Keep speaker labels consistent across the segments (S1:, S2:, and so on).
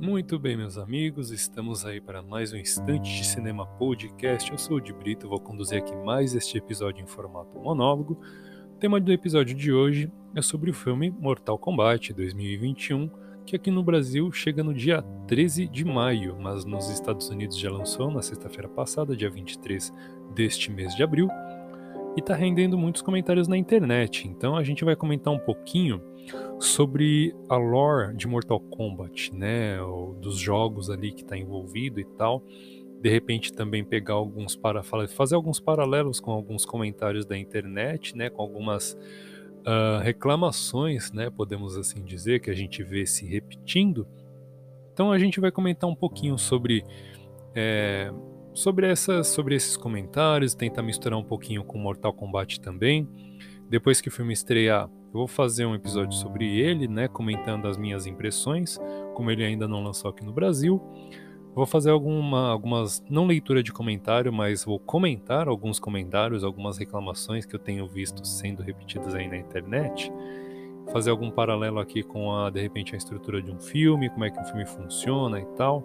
S1: Muito bem, meus amigos, estamos aí para mais um Instante de Cinema Podcast. Eu sou o de Brito, vou conduzir aqui mais este episódio em formato monólogo. O tema do episódio de hoje é sobre o filme Mortal Kombat 2021, que aqui no Brasil chega no dia 13 de maio, mas nos Estados Unidos já lançou na sexta-feira passada, dia 23 deste mês de abril, e está rendendo muitos comentários na internet. Então a gente vai comentar um pouquinho sobre a lore de Mortal Kombat, né, dos jogos ali que está envolvido e tal. De repente também pegar alguns para fazer alguns paralelos com alguns comentários da internet, né, com algumas uh, reclamações, né, podemos assim dizer que a gente vê se repetindo. Então a gente vai comentar um pouquinho sobre é, sobre essas sobre esses comentários, tentar misturar um pouquinho com Mortal Kombat também. Depois que o filme estrear, eu vou fazer um episódio sobre ele, né, comentando as minhas impressões, como ele ainda não lançou aqui no Brasil. Vou fazer alguma, algumas, não leitura de comentário, mas vou comentar alguns comentários, algumas reclamações que eu tenho visto sendo repetidas aí na internet. Fazer algum paralelo aqui com a, de repente, a estrutura de um filme, como é que um filme funciona e tal,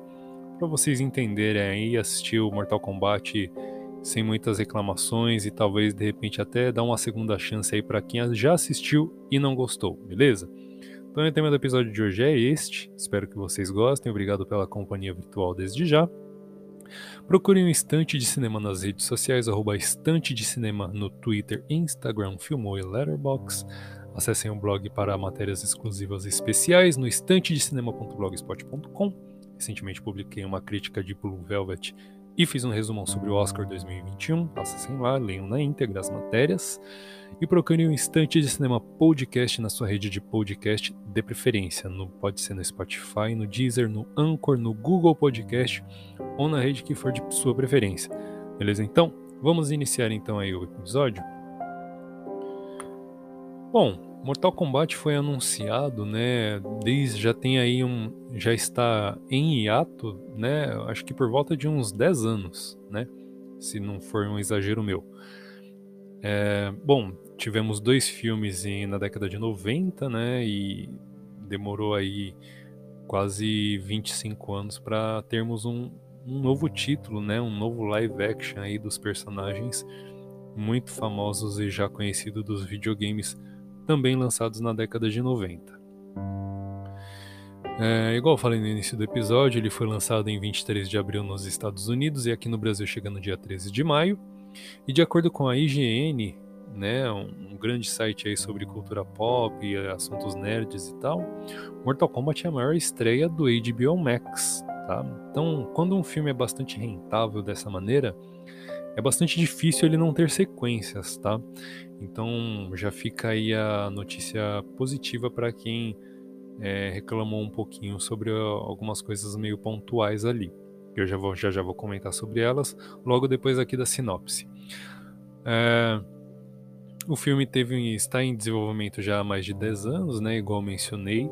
S1: para vocês entenderem aí, assistir o Mortal Kombat sem muitas reclamações e talvez de repente até dar uma segunda chance aí para quem já assistiu e não gostou, beleza? Então o tema do episódio de hoje é este. Espero que vocês gostem. Obrigado pela companhia virtual desde já. Procurem o Estante de Cinema nas redes sociais, arroba Estante de Cinema no Twitter, Instagram, Filmou e Letterboxd. Acessem o blog para matérias exclusivas e especiais no estantedecinema.blogspot.com. Recentemente publiquei uma crítica de Blue Velvet e fiz um resumão sobre o Oscar 2021. Acessem lá, leiam na íntegra as matérias e procurem um instante de cinema podcast na sua rede de podcast de preferência. No, pode ser no Spotify, no Deezer, no Anchor, no Google Podcast ou na rede que for de sua preferência. Beleza? Então, vamos iniciar então aí o episódio. Bom, Mortal Kombat foi anunciado, né? Desde já tem aí um, já está em hiato, né? Acho que por volta de uns 10 anos, né? Se não for um exagero meu. É, bom, tivemos dois filmes em, na década de 90, né? E demorou aí quase 25 anos para termos um, um novo título, né? Um novo live action aí dos personagens muito famosos e já conhecidos dos videogames também lançados na década de 90. É, igual eu falei no início do episódio, ele foi lançado em 23 de abril nos Estados Unidos e aqui no Brasil chega no dia 13 de maio. E de acordo com a IGN, né, um, um grande site aí sobre cultura pop e assuntos nerds e tal, Mortal Kombat é a maior estreia do HBO Max. Tá? Então, quando um filme é bastante rentável dessa maneira, é bastante difícil ele não ter sequências, tá? Então já fica aí a notícia positiva para quem é, reclamou um pouquinho sobre algumas coisas meio pontuais ali. Eu já vou, já, já vou comentar sobre elas logo depois aqui da sinopse. É, o filme teve, está em desenvolvimento já há mais de 10 anos, né, igual mencionei.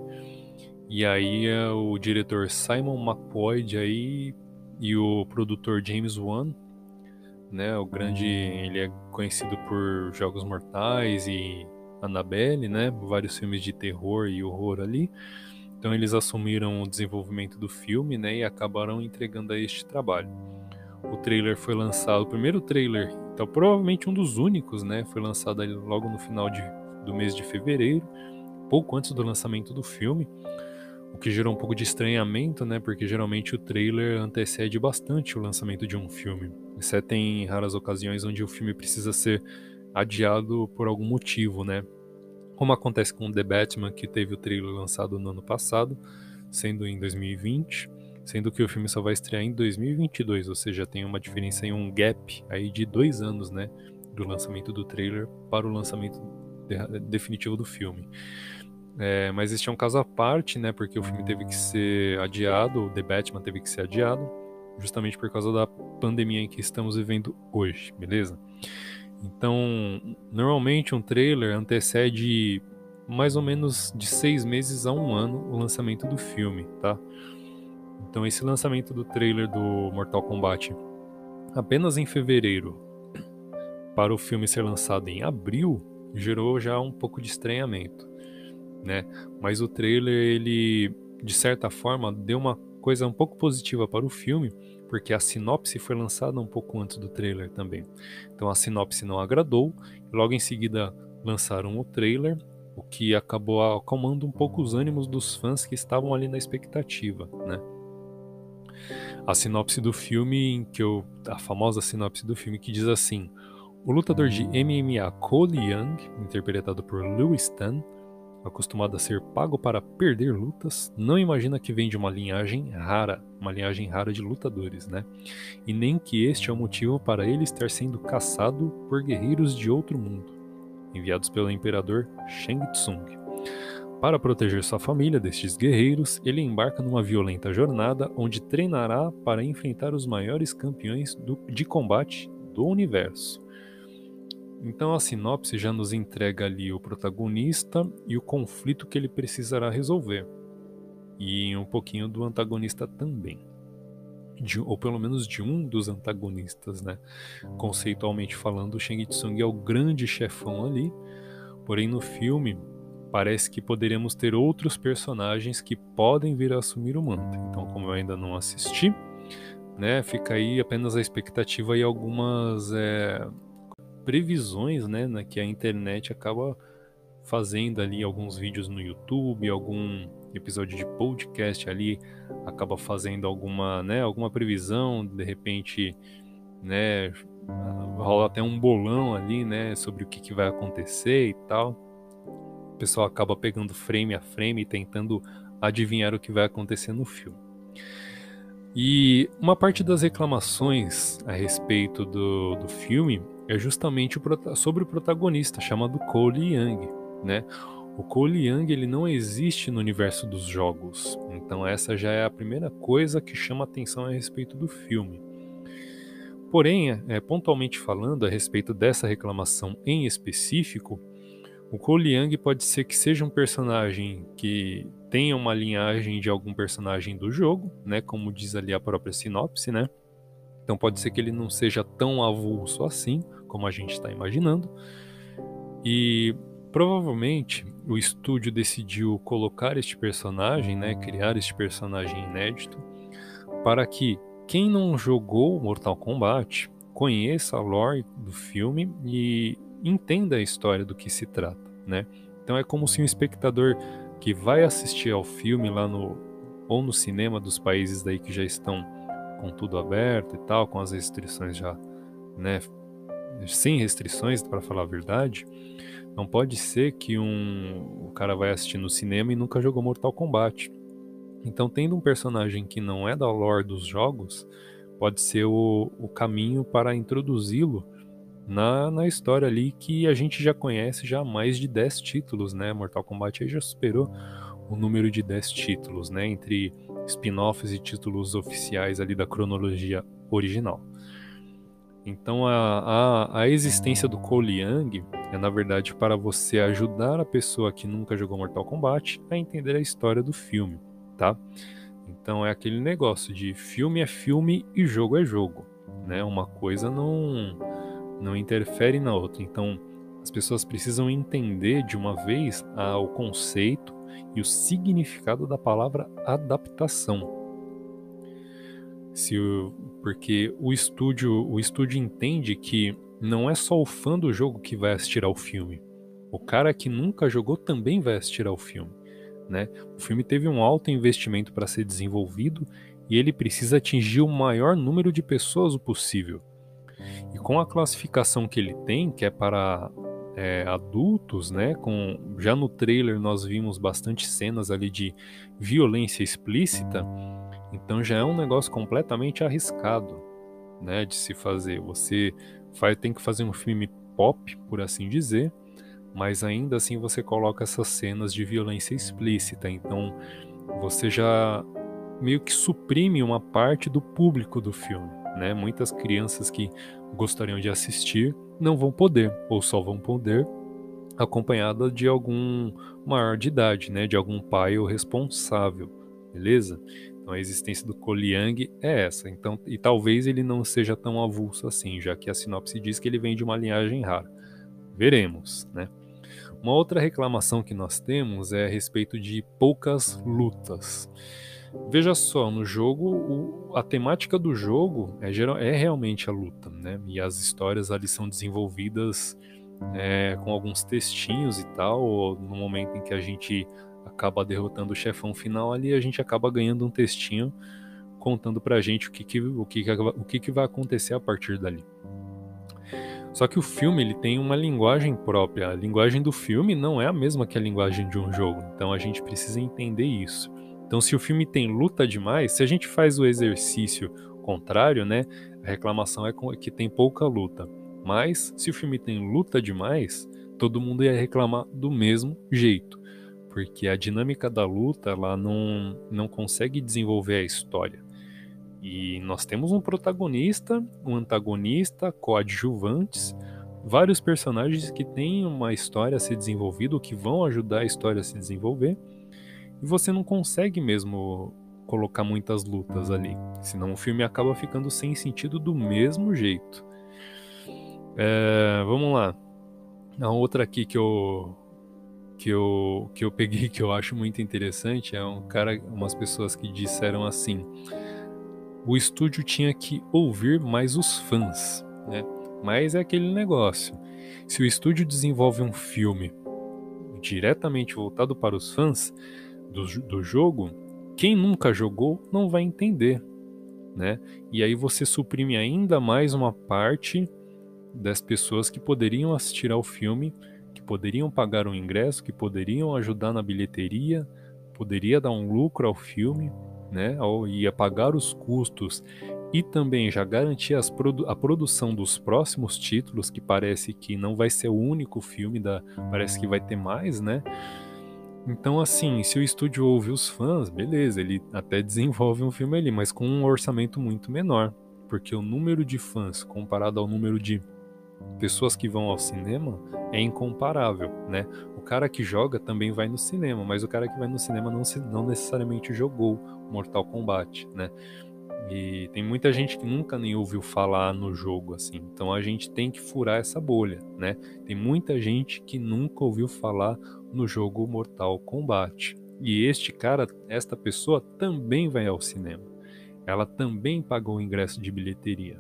S1: E aí é, o diretor Simon McCoy aí e o produtor James Wan né? O grande, ele é conhecido por Jogos Mortais e Annabelle, né? Vários filmes de terror e horror ali. Então eles assumiram o desenvolvimento do filme, né? E acabaram entregando a este trabalho. O trailer foi lançado, o primeiro trailer, então provavelmente um dos únicos, né? Foi lançado logo no final de, do mês de fevereiro, pouco antes do lançamento do filme o que gerou um pouco de estranhamento, né? Porque geralmente o trailer antecede bastante o lançamento de um filme, exceto em raras ocasiões onde o filme precisa ser adiado por algum motivo, né? Como acontece com The Batman, que teve o trailer lançado no ano passado, sendo em 2020, sendo que o filme só vai estrear em 2022, ou seja, tem uma diferença em um gap aí de dois anos, né? Do lançamento do trailer para o lançamento de definitivo do filme. É, mas este é um caso à parte, né? Porque o filme teve que ser adiado, o The Batman teve que ser adiado, justamente por causa da pandemia em que estamos vivendo hoje, beleza? Então, normalmente um trailer antecede mais ou menos de seis meses a um ano o lançamento do filme, tá? Então, esse lançamento do trailer do Mortal Kombat apenas em fevereiro, para o filme ser lançado em abril, gerou já um pouco de estranhamento, né? Mas o trailer ele de certa forma deu uma coisa um pouco positiva para o filme, porque a sinopse foi lançada um pouco antes do trailer também. Então a sinopse não agradou, logo em seguida lançaram o trailer, o que acabou acalmando um pouco os ânimos dos fãs que estavam ali na expectativa, né? A sinopse do filme, que eu, a famosa sinopse do filme que diz assim: o lutador de MMA Cole Young, interpretado por Lewis Tan, acostumado a ser pago para perder lutas, não imagina que vem de uma linhagem rara, uma linhagem rara de lutadores, né? E nem que este é o motivo para ele estar sendo caçado por guerreiros de outro mundo, enviados pelo imperador Shang Tsung. Para proteger sua família destes guerreiros, ele embarca numa violenta jornada onde treinará para enfrentar os maiores campeões do, de combate do universo. Então a sinopse já nos entrega ali o protagonista e o conflito que ele precisará resolver. E um pouquinho do antagonista também. De, ou pelo menos de um dos antagonistas, né? Conceitualmente falando, o Shang Tsung é o grande chefão ali. Porém, no filme, parece que poderemos ter outros personagens que podem vir a assumir o manto. Então, como eu ainda não assisti, né, fica aí apenas a expectativa e algumas é, previsões, né, né, que a internet acaba fazendo ali alguns vídeos no YouTube, algum episódio de podcast ali acaba fazendo alguma, né, alguma previsão, de repente, né, rola até um bolão ali, né, sobre o que, que vai acontecer e tal. O pessoal acaba pegando frame a frame e tentando adivinhar o que vai acontecer no filme. E uma parte das reclamações a respeito do, do filme é justamente o, sobre o protagonista chamado Cole Young, né? O Cole Young ele não existe no universo dos jogos, então essa já é a primeira coisa que chama atenção a respeito do filme. Porém, é, pontualmente falando a respeito dessa reclamação em específico, o Cole Young pode ser que seja um personagem que tenha uma linhagem de algum personagem do jogo, né, como diz ali a própria sinopse, né? Então pode ser que ele não seja tão avulso assim, como a gente está imaginando. E provavelmente o estúdio decidiu colocar este personagem, né, criar este personagem inédito, para que quem não jogou Mortal Kombat conheça a lore do filme e entenda a história do que se trata, né? Então é como se um espectador que vai assistir ao filme lá no ou no cinema dos países daí que já estão com tudo aberto e tal, com as restrições já, né, sem restrições, para falar a verdade, não pode ser que um o cara vai assistir no cinema e nunca jogou Mortal Kombat. Então, tendo um personagem que não é da lore dos jogos, pode ser o, o caminho para introduzi-lo na, na história ali que a gente já conhece já mais de 10 títulos, né? Mortal Kombat já superou o número de 10 títulos, né? Entre spin-offs e títulos oficiais ali da cronologia original. Então a, a, a, existência do Cole Young é na verdade para você ajudar a pessoa que nunca jogou Mortal Kombat a entender a história do filme, tá? Então é aquele negócio de filme é filme e jogo é jogo, né? Uma coisa não não interfere na outra. Então as pessoas precisam entender de uma vez a, o conceito e o significado da palavra adaptação. Se o, porque o estúdio, o estúdio entende que não é só o fã do jogo que vai assistir ao filme. O cara que nunca jogou também vai assistir ao filme. Né? O filme teve um alto investimento para ser desenvolvido e ele precisa atingir o maior número de pessoas possível. E com a classificação que ele tem, que é para é, adultos, né? Com já no trailer nós vimos bastante cenas ali de violência explícita. Então já é um negócio completamente arriscado, né, de se fazer. Você vai, tem que fazer um filme pop, por assim dizer, mas ainda assim você coloca essas cenas de violência explícita. Então você já meio que suprime uma parte do público do filme, né? Muitas crianças que gostariam de assistir não vão poder, ou só vão poder acompanhada de algum maior de idade, né? De algum pai ou responsável, beleza? Então a existência do Koliang é essa. Então, e talvez ele não seja tão avulso assim, já que a sinopse diz que ele vem de uma linhagem rara. Veremos, né? Uma outra reclamação que nós temos é a respeito de poucas lutas. Veja só, no jogo, o, a temática do jogo é, geral, é realmente a luta, né? E as histórias ali são desenvolvidas é, com alguns textinhos e tal. no momento em que a gente acaba derrotando o chefão final ali, a gente acaba ganhando um textinho contando pra gente o que, que, o que, o que, que vai acontecer a partir dali. Só que o filme ele tem uma linguagem própria. A linguagem do filme não é a mesma que a linguagem de um jogo. Então a gente precisa entender isso. Então, se o filme tem luta demais, se a gente faz o exercício contrário, né? A reclamação é que tem pouca luta. Mas, se o filme tem luta demais, todo mundo ia reclamar do mesmo jeito. Porque a dinâmica da luta ela não, não consegue desenvolver a história. E nós temos um protagonista, um antagonista, coadjuvantes, vários personagens que têm uma história a ser desenvolvida, que vão ajudar a história a se desenvolver e você não consegue mesmo colocar muitas lutas ali, senão o filme acaba ficando sem sentido do mesmo jeito. É, vamos lá. A outra aqui que eu que eu que eu peguei que eu acho muito interessante é um cara, umas pessoas que disseram assim: o estúdio tinha que ouvir mais os fãs, né? Mas é aquele negócio. Se o estúdio desenvolve um filme diretamente voltado para os fãs, do, do jogo, quem nunca jogou não vai entender, né? E aí você suprime ainda mais uma parte das pessoas que poderiam assistir ao filme, que poderiam pagar o ingresso, que poderiam ajudar na bilheteria, poderia dar um lucro ao filme, né? Ou ia pagar os custos e também já garantir produ a produção dos próximos títulos, que parece que não vai ser o único filme da, parece que vai ter mais, né? Então, assim, se o estúdio ouve os fãs, beleza, ele até desenvolve um filme ali, mas com um orçamento muito menor, porque o número de fãs comparado ao número de pessoas que vão ao cinema é incomparável, né? O cara que joga também vai no cinema, mas o cara que vai no cinema não, não necessariamente jogou Mortal Kombat, né? E tem muita gente que nunca nem ouviu falar no jogo assim. Então a gente tem que furar essa bolha, né? Tem muita gente que nunca ouviu falar no jogo Mortal Kombat. E este cara, esta pessoa também vai ao cinema. Ela também pagou o ingresso de bilheteria.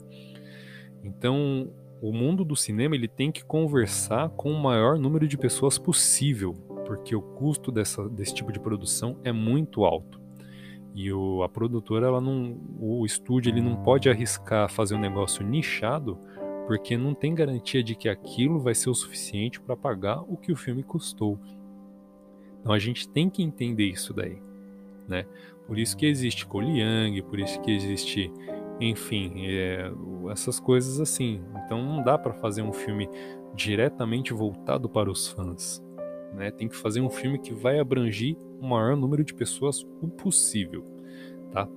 S1: Então, o mundo do cinema ele tem que conversar com o maior número de pessoas possível, porque o custo dessa, desse tipo de produção é muito alto. E o, a produtora, ela não, o estúdio, ele não pode arriscar fazer um negócio nichado, porque não tem garantia de que aquilo vai ser o suficiente para pagar o que o filme custou. Então a gente tem que entender isso daí, né? Por isso que existe Koliang, por isso que existe, enfim, é, essas coisas assim. Então não dá para fazer um filme diretamente voltado para os fãs, né? Tem que fazer um filme que vai abranger o maior número de pessoas possível, tá?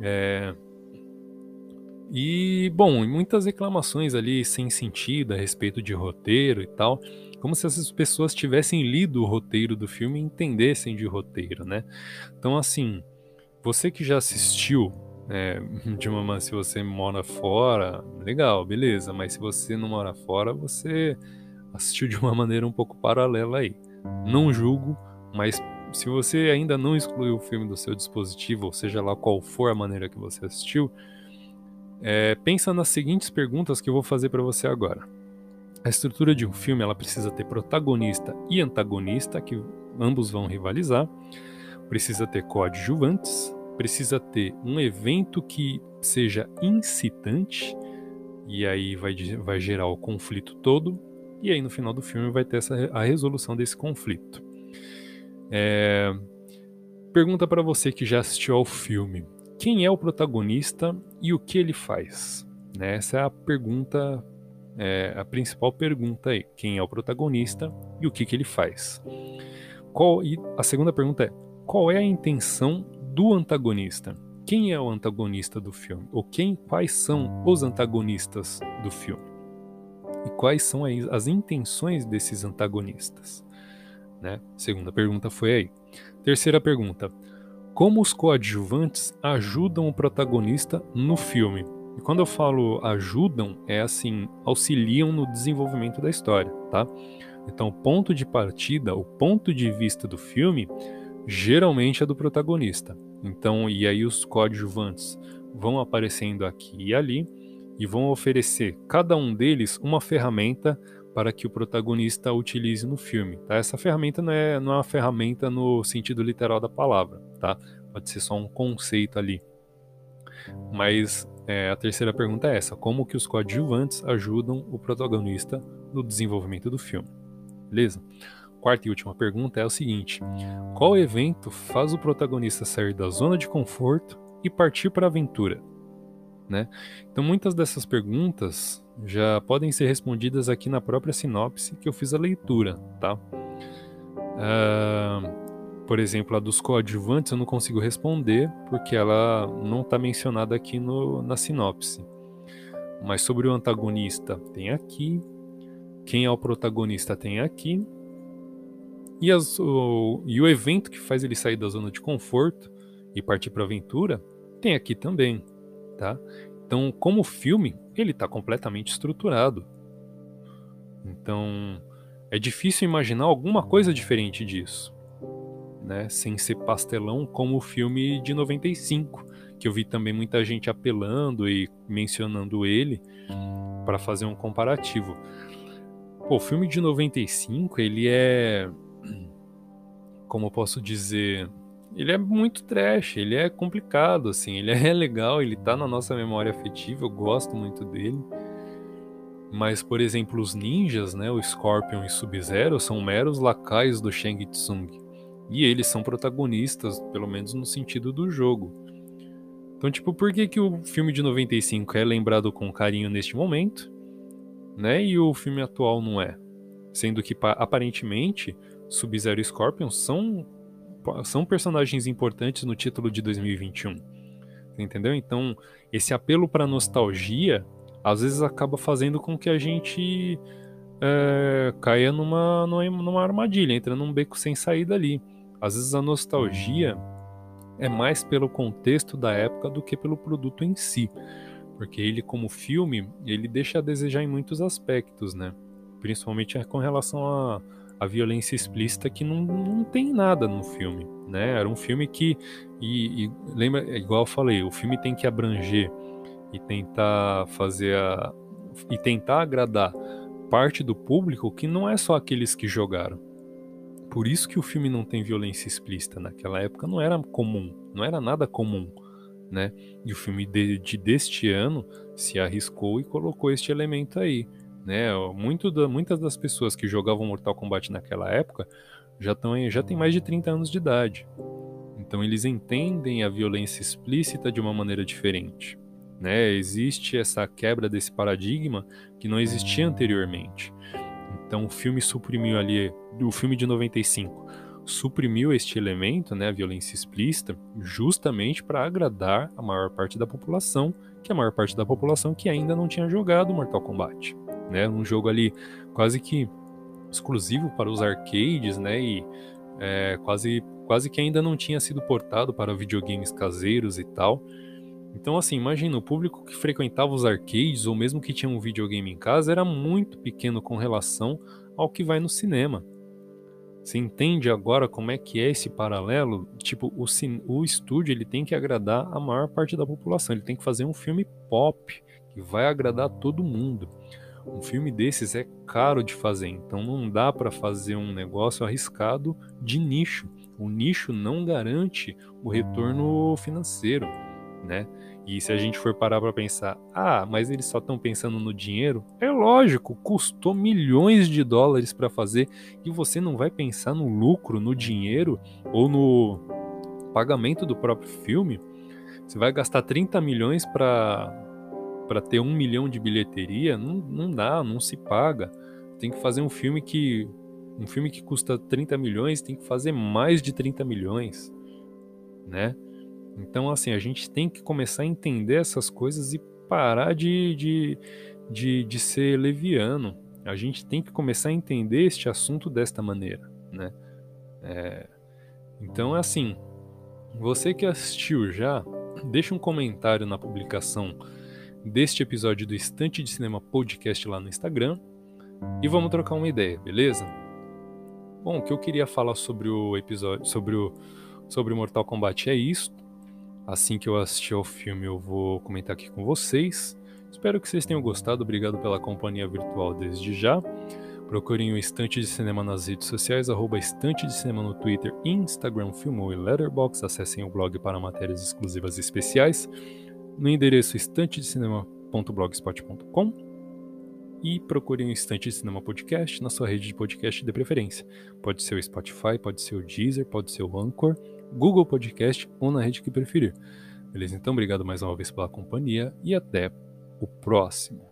S1: É... E, bom, muitas reclamações ali sem sentido a respeito de roteiro e tal como se essas pessoas tivessem lido o roteiro do filme e entendessem de roteiro, né? Então, assim, você que já assistiu, é, de uma se você mora fora, legal, beleza, mas se você não mora fora, você assistiu de uma maneira um pouco paralela aí. Não julgo, mas se você ainda não excluiu o filme do seu dispositivo, ou seja lá qual for a maneira que você assistiu, é, pensa nas seguintes perguntas que eu vou fazer para você agora. A estrutura de um filme ela precisa ter protagonista e antagonista, que ambos vão rivalizar, precisa ter coadjuvantes, precisa ter um evento que seja incitante, e aí vai, vai gerar o conflito todo, e aí no final do filme vai ter essa, a resolução desse conflito. É... Pergunta para você que já assistiu ao filme: quem é o protagonista e o que ele faz? Né? Essa é a pergunta é, a principal pergunta aí: quem é o protagonista e o que, que ele faz? Qual, e a segunda pergunta é: qual é a intenção do antagonista? Quem é o antagonista do filme? Ou quem, quais são os antagonistas do filme? E quais são as intenções desses antagonistas? Né? Segunda pergunta foi aí. Terceira pergunta: como os coadjuvantes ajudam o protagonista no filme? E quando eu falo ajudam, é assim, auxiliam no desenvolvimento da história, tá? Então, o ponto de partida, o ponto de vista do filme, geralmente é do protagonista. Então, e aí os coadjuvantes vão aparecendo aqui e ali e vão oferecer cada um deles uma ferramenta para que o protagonista utilize no filme. Tá? Essa ferramenta não é, não é uma ferramenta no sentido literal da palavra, tá? Pode ser só um conceito ali. Mas é, a terceira pergunta é essa: como que os coadjuvantes ajudam o protagonista no desenvolvimento do filme? Beleza? Quarta e última pergunta é o seguinte: qual evento faz o protagonista sair da zona de conforto e partir para a aventura? Né? Então, muitas dessas perguntas já podem ser respondidas aqui na própria sinopse que eu fiz a leitura, tá? Uh, por exemplo, a dos coadjuvantes eu não consigo responder porque ela não está mencionada aqui no, na sinopse. Mas sobre o antagonista tem aqui, quem é o protagonista tem aqui, e, as, o, e o evento que faz ele sair da zona de conforto e partir para a aventura tem aqui também tá? Então, como filme, ele está completamente estruturado. Então, é difícil imaginar alguma coisa diferente disso, né? Sem ser pastelão como o filme de 95, que eu vi também muita gente apelando e mencionando ele para fazer um comparativo. Pô, o filme de 95, ele é como eu posso dizer, ele é muito trash, ele é complicado, assim, ele é legal, ele tá na nossa memória afetiva, eu gosto muito dele. Mas, por exemplo, os ninjas, né, o Scorpion e Sub-Zero, são meros lacaios do Shang Tsung. E eles são protagonistas, pelo menos no sentido do jogo. Então, tipo, por que, que o filme de 95 é lembrado com carinho neste momento, né, e o filme atual não é? Sendo que, aparentemente, Sub-Zero e Scorpion são são personagens importantes no título de 2021. Entendeu? Então, esse apelo para nostalgia às vezes acaba fazendo com que a gente é, caia numa, numa armadilha, entra num beco sem saída ali. Às vezes a nostalgia é mais pelo contexto da época do que pelo produto em si. Porque ele, como filme, ele deixa a desejar em muitos aspectos, né? Principalmente com relação a a violência explícita que não, não tem nada no filme, né? Era um filme que e, e lembra, é igual eu falei, o filme tem que abranger e tentar fazer a e tentar agradar parte do público que não é só aqueles que jogaram. Por isso que o filme não tem violência explícita naquela época não era comum, não era nada comum, né? E o filme de, de deste ano se arriscou e colocou este elemento aí. Né? Muito da, muitas das pessoas que jogavam Mortal Kombat naquela época já, tão, já têm mais de 30 anos de idade. Então eles entendem a violência explícita de uma maneira diferente. Né? Existe essa quebra desse paradigma que não existia anteriormente. Então o filme suprimiu ali, o filme de 95, suprimiu este elemento, né, a violência explícita, justamente para agradar a maior parte da população, que é a maior parte da população que ainda não tinha jogado Mortal Kombat né? Um jogo ali quase que exclusivo para os arcades, né? E é, quase, quase que ainda não tinha sido portado para videogames caseiros e tal. Então, assim, imagina, o público que frequentava os arcades ou mesmo que tinha um videogame em casa era muito pequeno com relação ao que vai no cinema. Você entende agora como é que é esse paralelo? Tipo, o, o estúdio ele tem que agradar a maior parte da população. Ele tem que fazer um filme pop que vai agradar todo mundo. Um filme desses é caro de fazer, então não dá para fazer um negócio arriscado de nicho. O nicho não garante o retorno financeiro, né? E se a gente for parar para pensar, ah, mas eles só estão pensando no dinheiro, é lógico, custou milhões de dólares para fazer e você não vai pensar no lucro, no dinheiro ou no pagamento do próprio filme. Você vai gastar 30 milhões para para ter um milhão de bilheteria, não, não dá, não se paga. Tem que fazer um filme que. Um filme que custa 30 milhões tem que fazer mais de 30 milhões. Né? Então, assim, a gente tem que começar a entender essas coisas e parar de, de, de, de ser leviano. A gente tem que começar a entender este assunto desta maneira, né? É... Então, assim, você que assistiu já, deixa um comentário na publicação deste episódio do Estante de Cinema Podcast lá no Instagram. e vamos trocar uma ideia, beleza? Bom, o que eu queria falar sobre o episódio, sobre o sobre Mortal Kombat é isso. Assim que eu assistir ao filme, eu vou comentar aqui com vocês. Espero que vocês tenham gostado. Obrigado pela companhia virtual desde já. Procurem o Estante de Cinema nas redes sociais, arroba Estante de Cinema no Twitter, Instagram, Filmou e Letterboxd. Acessem o blog para matérias exclusivas e especiais no endereço estantedecinema.blogspot.com e procurem o Estante de Cinema Podcast na sua rede de podcast de preferência. Pode ser o Spotify, pode ser o Deezer, pode ser o Anchor, Google Podcast ou na rede que preferir. Beleza? Então, obrigado mais uma vez pela companhia e até o próximo.